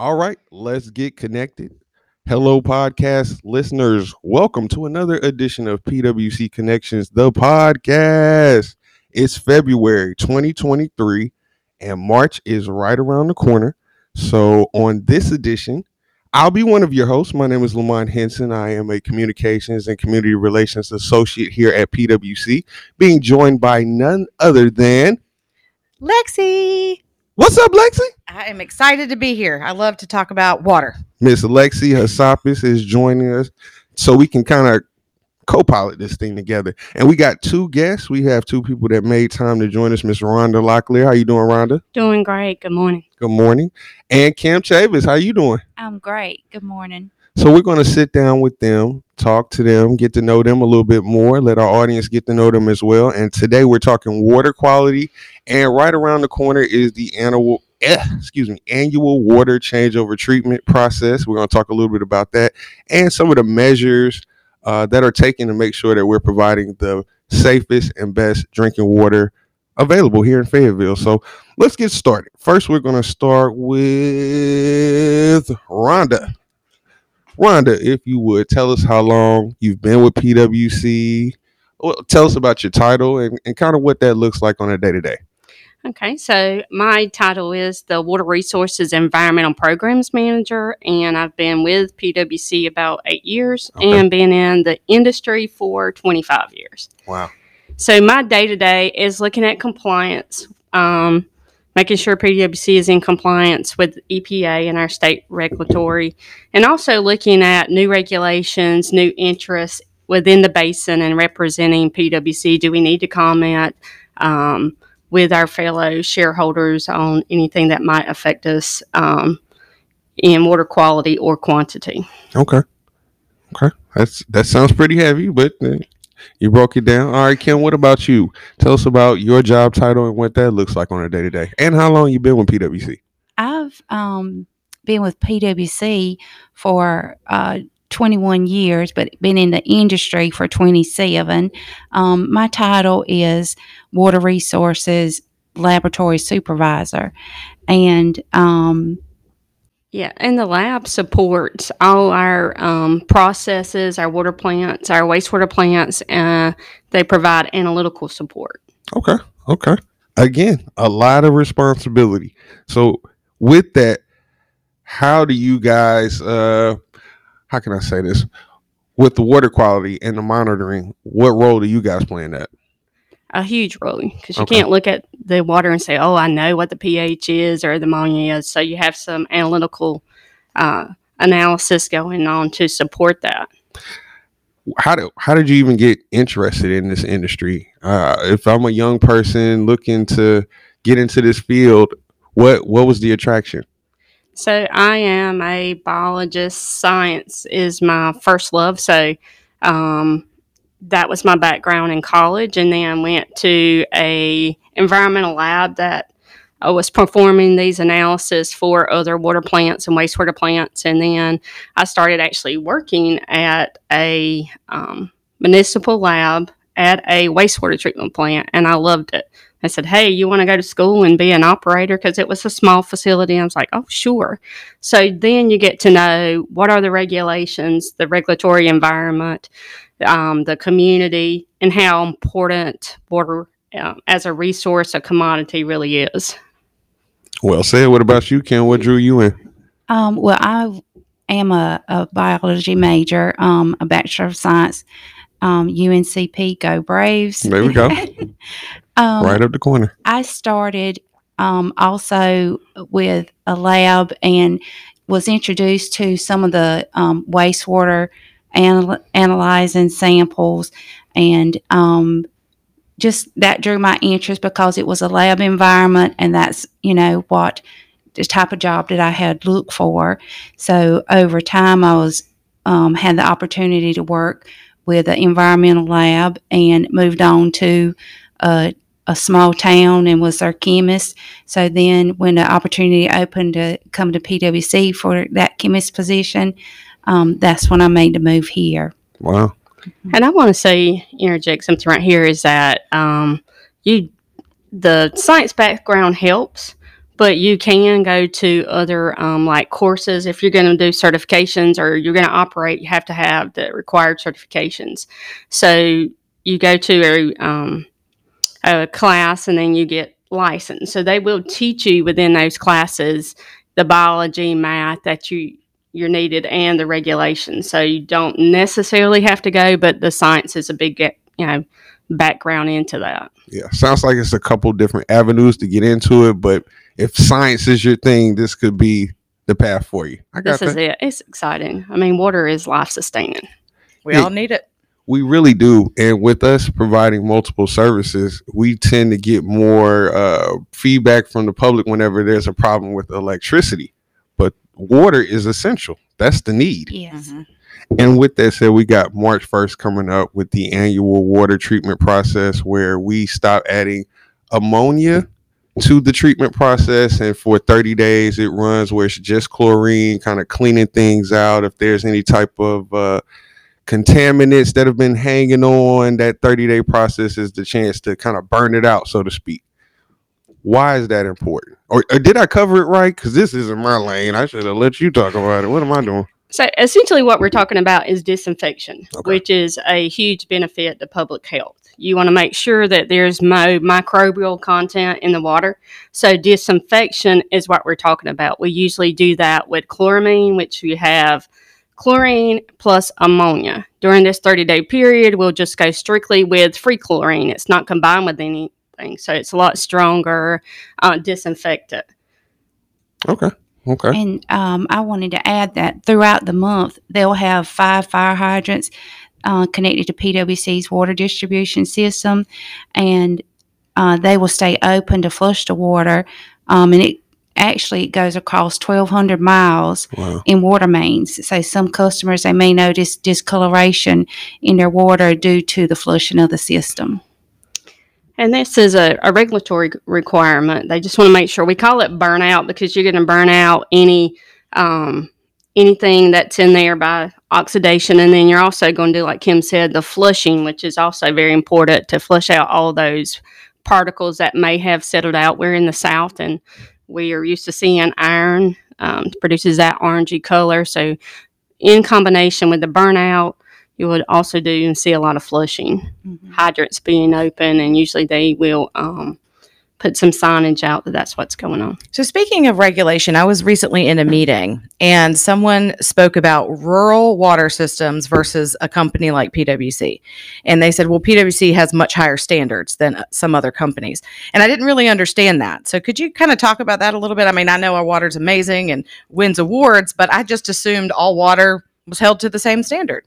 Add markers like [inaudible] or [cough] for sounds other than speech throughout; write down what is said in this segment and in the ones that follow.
All right, let's get connected. Hello, podcast listeners. Welcome to another edition of PWC Connections, the podcast. It's February 2023, and March is right around the corner. So, on this edition, I'll be one of your hosts. My name is Lamont Henson. I am a communications and community relations associate here at PWC, being joined by none other than Lexi. What's up, Lexi? I am excited to be here. I love to talk about water. Miss Lexi Hasapis is joining us so we can kind of co-pilot this thing together. And we got two guests. We have two people that made time to join us. Miss Rhonda Locklear. How you doing, Rhonda? Doing great. Good morning. Good morning. And Cam Chavis. How you doing? I'm great. Good morning. So we're going to sit down with them, talk to them, get to know them a little bit more, let our audience get to know them as well. And today we're talking water quality, and right around the corner is the annual, eh, excuse me, annual water changeover treatment process. We're going to talk a little bit about that and some of the measures uh, that are taken to make sure that we're providing the safest and best drinking water available here in Fayetteville. So let's get started. First, we're going to start with Rhonda. Rhonda, if you would tell us how long you've been with PWC. Well, tell us about your title and, and kind of what that looks like on a day to day. Okay, so my title is the Water Resources Environmental Programs Manager, and I've been with PWC about eight years Okay. and been in the industry for 25 years. Wow. So my day to day is looking at compliance, um, making sure PWC is in compliance with EPA and our state regulatory, and also looking at new regulations, new interests within the basin and representing PWC. Do we need to comment um, with our fellow shareholders on anything that might affect us um, in water quality or quantity? Okay. Okay. That's that sounds pretty heavy, but uh, you broke it down. All right, Kim. What about you? Tell us about your job title and what that looks like on a day to day, and how long you've been with PWC. I've um, been with PwC for uh, 21 years, but been in the industry for 27. Um, my title is Water Resources Laboratory Supervisor. And um, Yeah, and the lab supports all our um, processes, our water plants, our wastewater plants. Uh, they provide analytical support. Okay. Okay. Again, a lot of responsibility. So with that, how do you guys uh how can I say this? With the water quality and the monitoring, what role do you guys play in that? A huge role because you Okay. can't look at the water and say, "Oh, I know what the pH is or the ammonia is." So you have some analytical uh, analysis going on to support that. How did how did you even get interested in this industry? Uh if I'm a young person looking to get into this field, what what was the attraction? So I am a biologist. Science is my first love. So um, that was my background in college, and then went to a environmental lab that I was performing these analysis for other water plants and wastewater plants, and then I started actually working at a um, municipal lab at a wastewater treatment plant, and I loved it. I said, Hey, you want to go to school and be an operator? Because it was a small facility. I was like, Oh, sure. So then you get to know what are the regulations, the regulatory environment, um, the community, and how important water uh, as a resource, a commodity really is. Well said. What about you, Ken? What drew you in? um, well, I am a, a biology major, um, a Bachelor of Science, um, UNCP, go Braves. There we go. [laughs] um, right up the corner. I started um, also with a lab and was introduced to some of the um, wastewater anal- analyzing samples and um, just that drew my interest because it was a lab environment and that's you know what the type of job that I had looked for. So over time, I was um, had the opportunity to work with an environmental lab and moved on to a, a small town and was their chemist. So then, when the opportunity opened to come to PwC for that chemist position, um, that's when I made the move here. Wow. And I want to say, interject something right here is that um, you, the science background helps, but you can go to other um, like courses if you're going to do certifications or you're going to operate. You have to have the required certifications. So you go to a, um, a class and then you get licensed. So they will teach you within those classes the biology, math that you you're needed and the regulations. So you don't necessarily have to go, but the science is a big get- you know background into that. Yeah, sounds like it's a couple different avenues to get into it, but if science is your thing, this could be the path for you. I got This is that. it. It's exciting. I mean, water is life sustaining. We Hey. all need it. We really do, and with us providing multiple services, we tend to get more uh, feedback from the public whenever there's a problem with electricity. But water is essential. That's the need. Yes. And with that said, we got March 1st coming up with the annual water treatment process where we stop adding ammonia to the treatment process. And for 30 days, it runs where it's just chlorine, kind of cleaning things out. If there's any type of uh, contaminants that have been hanging on, that 30 day process is the chance to kind of burn it out, so to speak. Why is that important? Or, or did I cover it right? Because this isn't my lane. I should have let you talk about it. What am I doing? So essentially, what we're talking about is disinfection, Okay. which is a huge benefit to public health. You want to make sure that there's no microbial content in the water. So disinfection is what we're talking about. We usually do that with chloramine, which we have chlorine plus ammonia. During this 30 day period, we'll just go strictly with free chlorine. It's not combined with anything, so it's a lot stronger uh, disinfectant. Okay. Okay. And um, I wanted to add that throughout the month, they'll have five fire hydrants uh, connected to PwC's water distribution system, and uh, they will stay open to flush the water. Um, and it actually it goes across 1,200 miles Wow. in water mains. So some customers they may notice discoloration in their water due to the flushing of the system. And this is a, a regulatory requirement. They just want to make sure we call it burnout because you're going to burn out any um, anything that's in there by oxidation, and then you're also going to do like Kim said, the flushing, which is also very important to flush out all those particles that may have settled out. We're in the south, and we are used to seeing iron um, produces that orangey color. So, in combination with the burnout, you would also do and see a lot of flushing hydrants being open, and usually they will um, put some signage out that that's what's going on. So, speaking of regulation, I was recently in a meeting and someone spoke about rural water systems versus a company like PwC. And they said, well, PwC has much higher standards than uh, some other companies. And I didn't really understand that. So, could you kind of talk about that a little bit? I mean, I know our water's amazing and wins awards, but I just assumed all water was held to the same standard.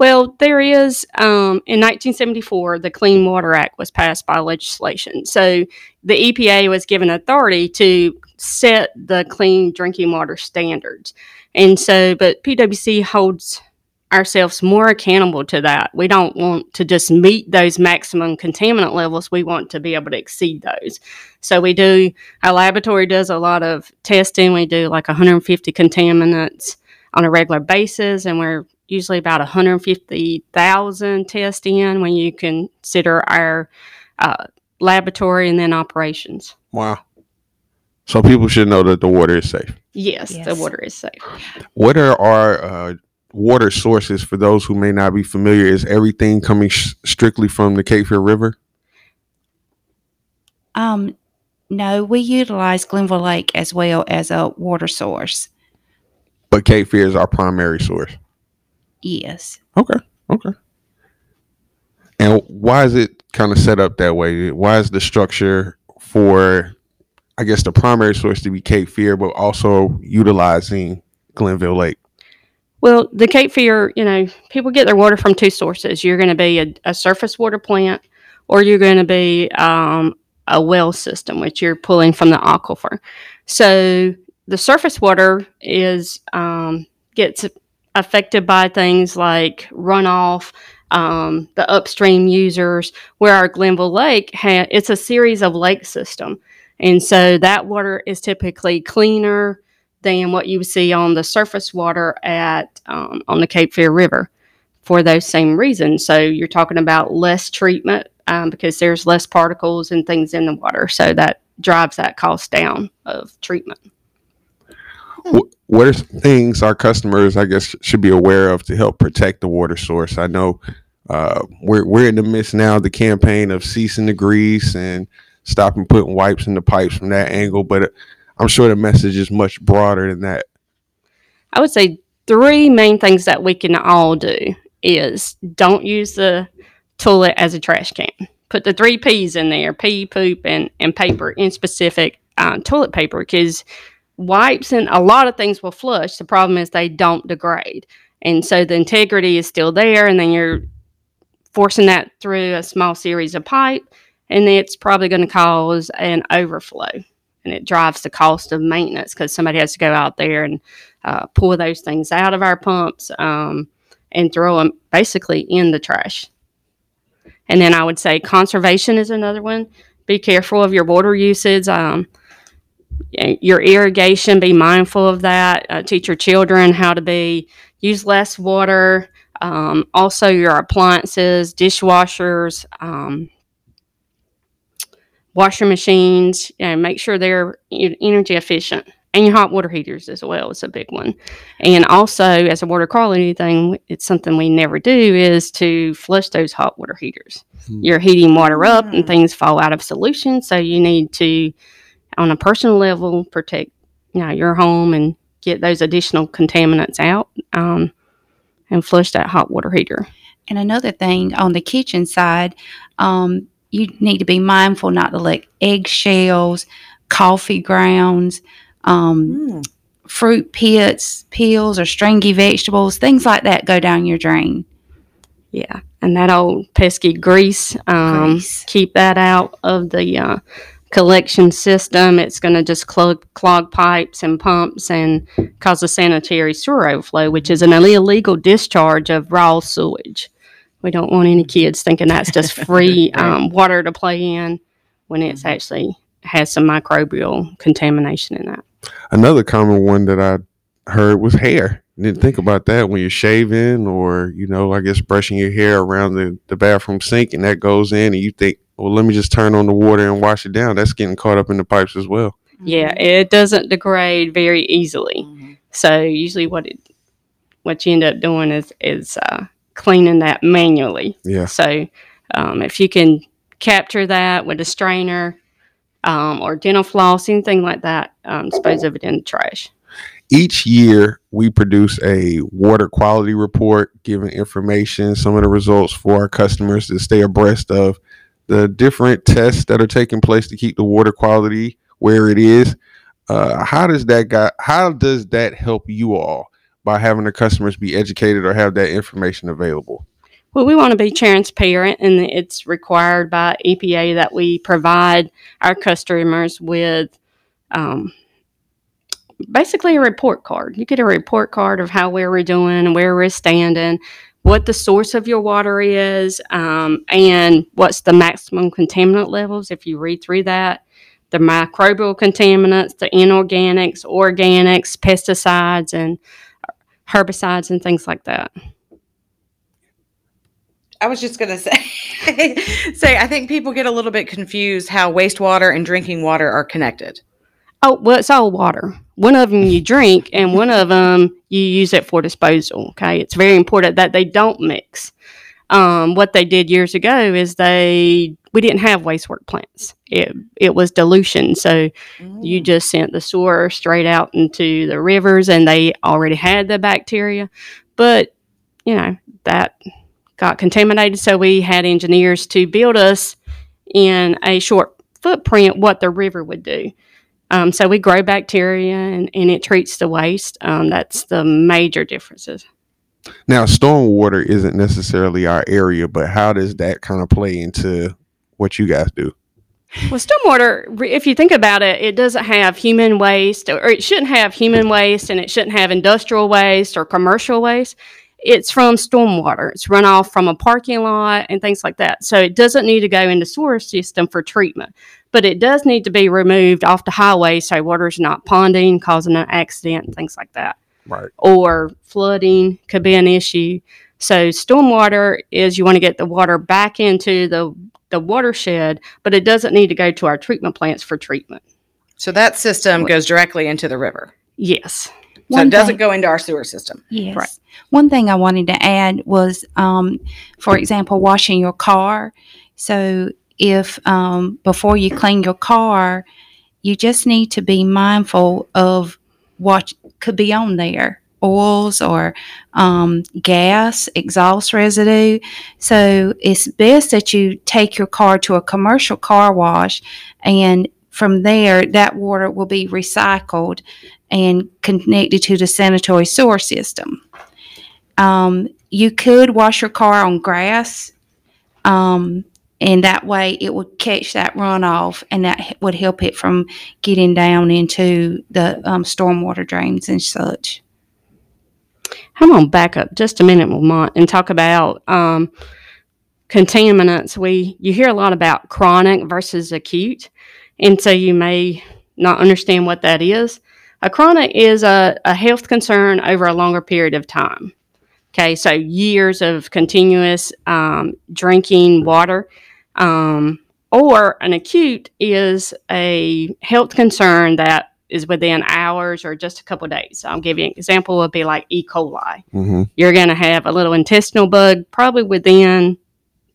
Well, there is um, in 1974 the Clean Water Act was passed by legislation. So the EPA was given authority to set the clean drinking water standards, and so but PwC holds ourselves more accountable to that. We don't want to just meet those maximum contaminant levels. We want to be able to exceed those. So we do our laboratory does a lot of testing. We do like 150 contaminants on a regular basis, and we're usually about 150,000 tests in when you consider our uh, laboratory and then operations. Wow. So people should know that the water is safe. Yes, the water is safe. What are our uh, water sources for those who may not be familiar? Is everything coming sh- strictly from the Cape Fear River? Um, no, we utilize Glenville Lake as well as a water source. But Cape Fear is our primary source. Yes. Okay. Okay. And why is it kind of set up that way? Why is the structure for, I guess, the primary source to be Cape Fear, but also utilizing Glenville Lake? Well, the Cape Fear, you know, people get their water from two sources. You're going to be a, a surface water plant, or you're going to be um, a well system, which you're pulling from the aquifer. So the surface water is um, gets affected by things like runoff, um, the upstream users. Where our Glenville Lake, ha- it's a series of lake system, and so that water is typically cleaner than what you would see on the surface water at um, on the Cape Fear River for those same reasons. So you're talking about less treatment um, because there's less particles and things in the water. So that drives that cost down of treatment. Wh- What are things our customers, I guess, should be aware of to help protect the water source? I know uh, we're we're in the midst now of the campaign of ceasing the grease and stopping putting wipes in the pipes from that angle, but I'm sure the message is much broader than that. I would say three main things that we can all do is don't use the toilet as a trash can. Put the three P's in there pee, poop, and, and paper in specific uh, toilet paper because wipes and a lot of things will flush. The problem is they don't degrade. And so the integrity is still there, and then you're forcing that through a small series of pipe, and it's probably going to cause an overflow. And it drives the cost of maintenance because somebody has to go out there and uh, pull those things out of our pumps um, and throw them basically in the trash. And then I would say conservation is another one. Be careful of your water usage. Um, your irrigation, be mindful of that. Uh, teach your children how to be use less water. Um, also, your appliances, dishwashers, um, washer machines. You know, make sure they're energy efficient and your hot water heaters as well is a big one. And also, as a water quality thing, it's something we never do is to flush those hot water heaters. Hmm. You're heating water up and Mm. things fall out of solution, so you need to, on a personal level, protect you know your home and get those additional contaminants out um, and flush that hot water heater. And another thing on the kitchen side, um, you need to be mindful not to let eggshells, coffee grounds, um, Mm. fruit pits, peels, or stringy vegetables, things like that go down your drain. Yeah, and that old pesky grease, um, Grease. keep that out of the uh, collection system. It's going to just clog, clog pipes and pumps and cause a sanitary sewer overflow, which is an illegal discharge of raw sewage. We don't want any kids thinking that's just [laughs] free um, water to play in when it's actually has some microbial contamination in that. Another common one that I heard was hair. Didn't think about that when you're shaving or, you know, I guess brushing your hair around the, the bathroom sink and that goes in and you think, well, let me just turn on the water and wash it down. That's getting caught up in the pipes as well. Yeah, it doesn't degrade very easily. Mhm. So usually, what it what you end up doing is is uh, cleaning that manually. Yeah. So um, if you can capture that with a strainer um, or dental floss, anything like that, um, dispose of it in the trash. Each year, we produce a water quality report giving information, some of the results for our customers to stay abreast of the different tests that are taking place to keep the water quality where it is. Uh, how does that guy, how does that help you all by having the customers be educated or have that information available? Well, we want to be transparent, and it's required by EPA that we provide our customers with um, basically a report card. You get a report card of how we're doing and where we're standing, what the source of your water is, um, and what's the maximum contaminant levels. If you read through that, the microbial contaminants, the inorganics, organics, pesticides, and herbicides, and things like that. I was just gonna [laughs] say, say I think people get a little bit confused how wastewater and drinking water are connected. Oh, well, it's all water. One of them you [laughs] drink, and one of them you use it for disposal. Okay, it's very important that they don't mix. Um, what they did years ago is they we didn't have wastewater plants. It it was dilution, so you just sent the sewer straight out into the rivers, and they already had the bacteria. But you know that got contaminated, so we had engineers to build us in a short footprint what the river would do. Um, so we grow bacteria and, and it treats the waste. Um, that's the major differences. Now, stormwater isn't necessarily our area, but how does that kind of play into what you guys do? Well, stormwater, if you think about it, it doesn't have human waste, or it shouldn't have human waste, and it shouldn't have industrial waste or commercial waste. It's from stormwater. It's runoff from a parking lot and things like that. So it doesn't need to go into sewer system for treatment, but it does need to be removed off the highway so water's not ponding, causing an accident, things like that. Right. or flooding could be an issue. So stormwater is you want to get the water back into the the watershed, but it doesn't need to go to our treatment plants for treatment. So that system goes directly into the river. Yes. So One it doesn't thing- go into our sewer system. Yes. Right. One thing I wanted to add was, um, for example, washing your car. So if um, before you clean your car, you just need to be mindful of what could be on there oils or um, gas, exhaust residue. So it's best that you take your car to a commercial car wash, and from there, that water will be recycled and connected to the sanitary sewer system. Um, you could wash your car on grass, um, and that way it would catch that runoff, and that would help it from getting down into the um, stormwater drains and such. I'm going to back up just a minute, Lamont, and talk about um, contaminants. We you hear a lot about chronic versus acute, and so you may not understand what that is. A chronic is a, a health concern over a longer period of time. Okay, so years of continuous um, drinking water, um, or an acute is a health concern that is within hours or just a couple of days. So I'll give you an example would be like E. coli. hmm You're going to have a little intestinal bug probably within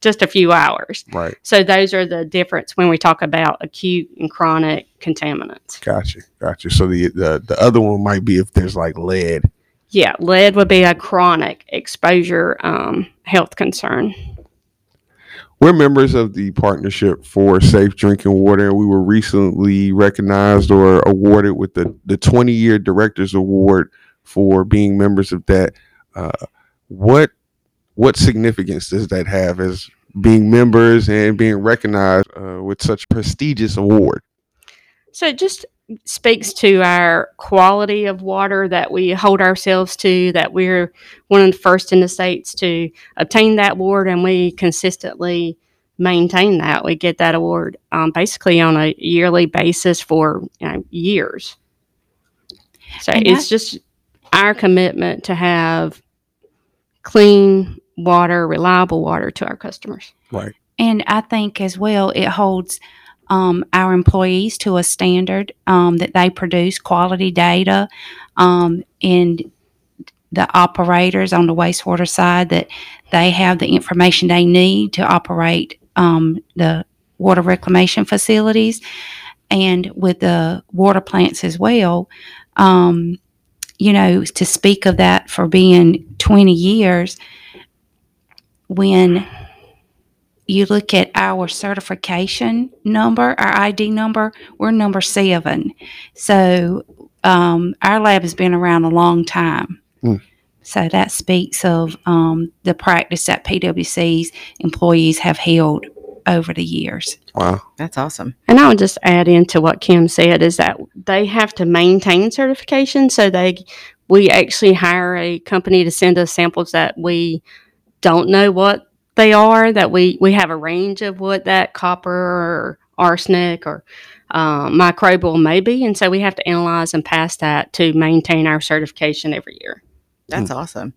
just a few hours. Right. So those are the difference when we talk about acute and chronic contaminants. Gotcha. Gotcha. So the, the the other one might be if there's like lead. Yeah, lead would be a chronic exposure um, health concern. We're members of the Partnership for Safe Drinking Water, and we were recently recognized or awarded with the, the 20 year Directors Award for being members of that. Uh, what what significance does that have as being members and being recognized uh, with such prestigious award? So just speaks to our quality of water that we hold ourselves to, that we're one of the first in the states to obtain that award, and we consistently maintain that. We get that award um, basically on a yearly basis for you know, years. So And it's just our commitment to have clean water, reliable water to our customers. Right. And I think as well, it holds um, our employees to a standard um, that they produce quality data um, and the operators on the wastewater side that they have the information they need to operate um, the water reclamation facilities and with the water plants as well. Um, you know, to speak of that for being 20 years, when you look at our certification number, our ID number, we're number seven. So um, our lab has been around a long time. Hmm. So that speaks of um, the practice that PwC's employees have held over the years. Wow. That's awesome. And I would just add into what Kim said is that they have to maintain certification. So they, we actually hire a company to send us samples that we don't know what they are. That we we have a range of what that copper or arsenic or um, microbial may be, and so we have to analyze and pass that to maintain our certification every year. That's awesome.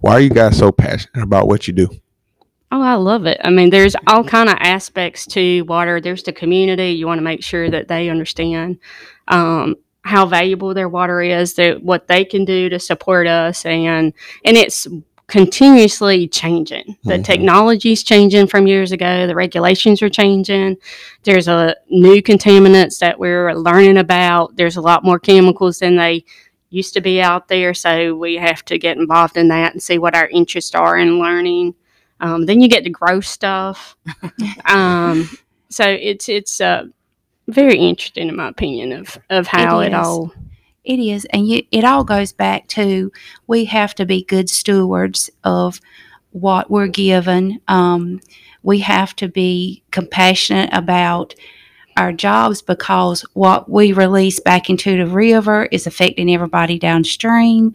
Why are you guys so passionate about what you do? Oh, I love it. I mean, there's all kind of aspects to water. There's the community. You want to make sure that they understand um, how valuable their water is, that what they can do to support us, and and it's continuously changing. The Mhm. technology's changing from years ago. The regulations are changing. There's a new contaminants that we're learning about. There's a lot more chemicals than they used to be out there. So we have to get involved in that and see what our interests are in learning. Um, then you get to grow stuff. [laughs] um, so it's it's uh, very interesting in my opinion of of how it all. It is, and you, it all goes back to we have to be good stewards of what we're given. Um, we have to be compassionate about our jobs because what we release back into the river is affecting everybody downstream,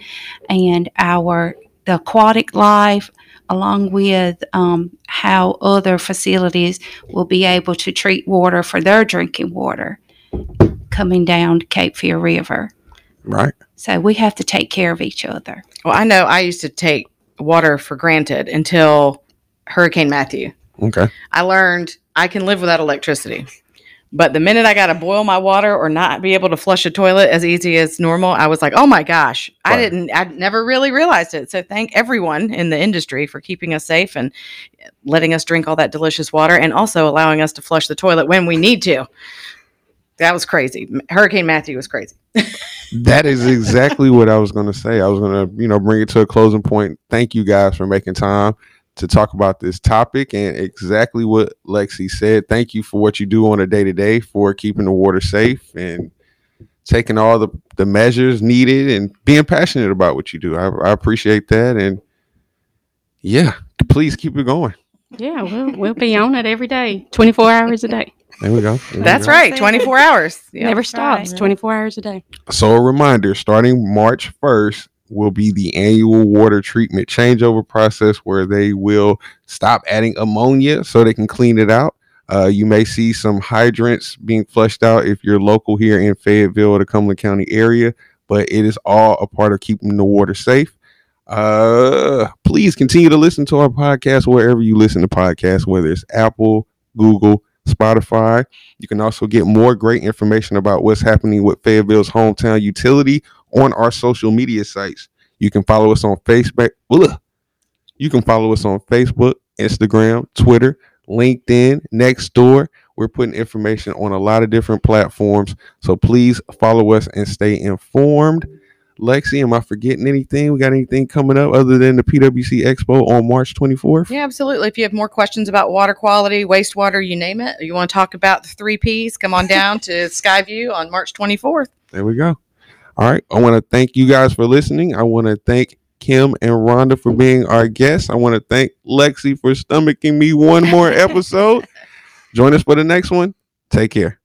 and our the aquatic life, along with um, how other facilities will be able to treat water for their drinking water coming down Cape Fear River. Right. So we have to take care of each other. Well, I know I used to take water for granted until Hurricane Matthew. Okay. I learned I can live without electricity. But the minute I got to boil my water or not be able to flush a toilet as easy as normal, I was like, oh my gosh, I didn't, I never really realized it. So thank everyone in the industry for keeping us safe and letting us drink all that delicious water and also allowing us to flush the toilet when we need to. That was crazy. Hurricane Matthew was crazy. That is [laughs] exactly what I was going to say. I was going to, you know, bring it to a closing point. Thank you guys for making time to talk about this topic and exactly what Lexi said. Thank you for what you do on a day to day for keeping the water safe and taking all the, the measures needed and being passionate about what you do. I, I appreciate that. And yeah, please keep it going. Yeah, we'll we'll be on it every day, twenty four hours a day. There we go. There we That's go. right. 24 hours. [laughs] Yep. Never stops, right. twenty four hours a day. So a reminder, starting March 1st will be the annual water treatment changeover process where they will stop adding ammonia so they can clean it out. Uh, you may see some hydrants being flushed out if you're local here in Fayetteville or the Cumberland County area, but it is all a part of keeping the water safe. Uh, please continue to listen to our podcast wherever you listen to podcasts, whether it's Apple, Google, Spotify. You can also get more great information about what's happening with Fayetteville's hometown utility on our social media sites. You can follow us on Facebook. You can follow us on Facebook, Instagram, Twitter, LinkedIn, Nextdoor. We're putting information on a lot of different platforms. So please follow us and stay informed. Lexi, am I forgetting anything? We got anything coming up other than the PWC Expo on March 24th? Yeah, absolutely. If you have more questions about water quality, wastewater, you name it, or you want to talk about the three Ps, come on down to [laughs] Skyview on March 24th. There we go. All right. I want to thank you guys for listening. I want to thank Kim and Rhonda for being our guests. I want to thank Lexi for stomaching me one more episode. [laughs] Join us for the next one. Take care.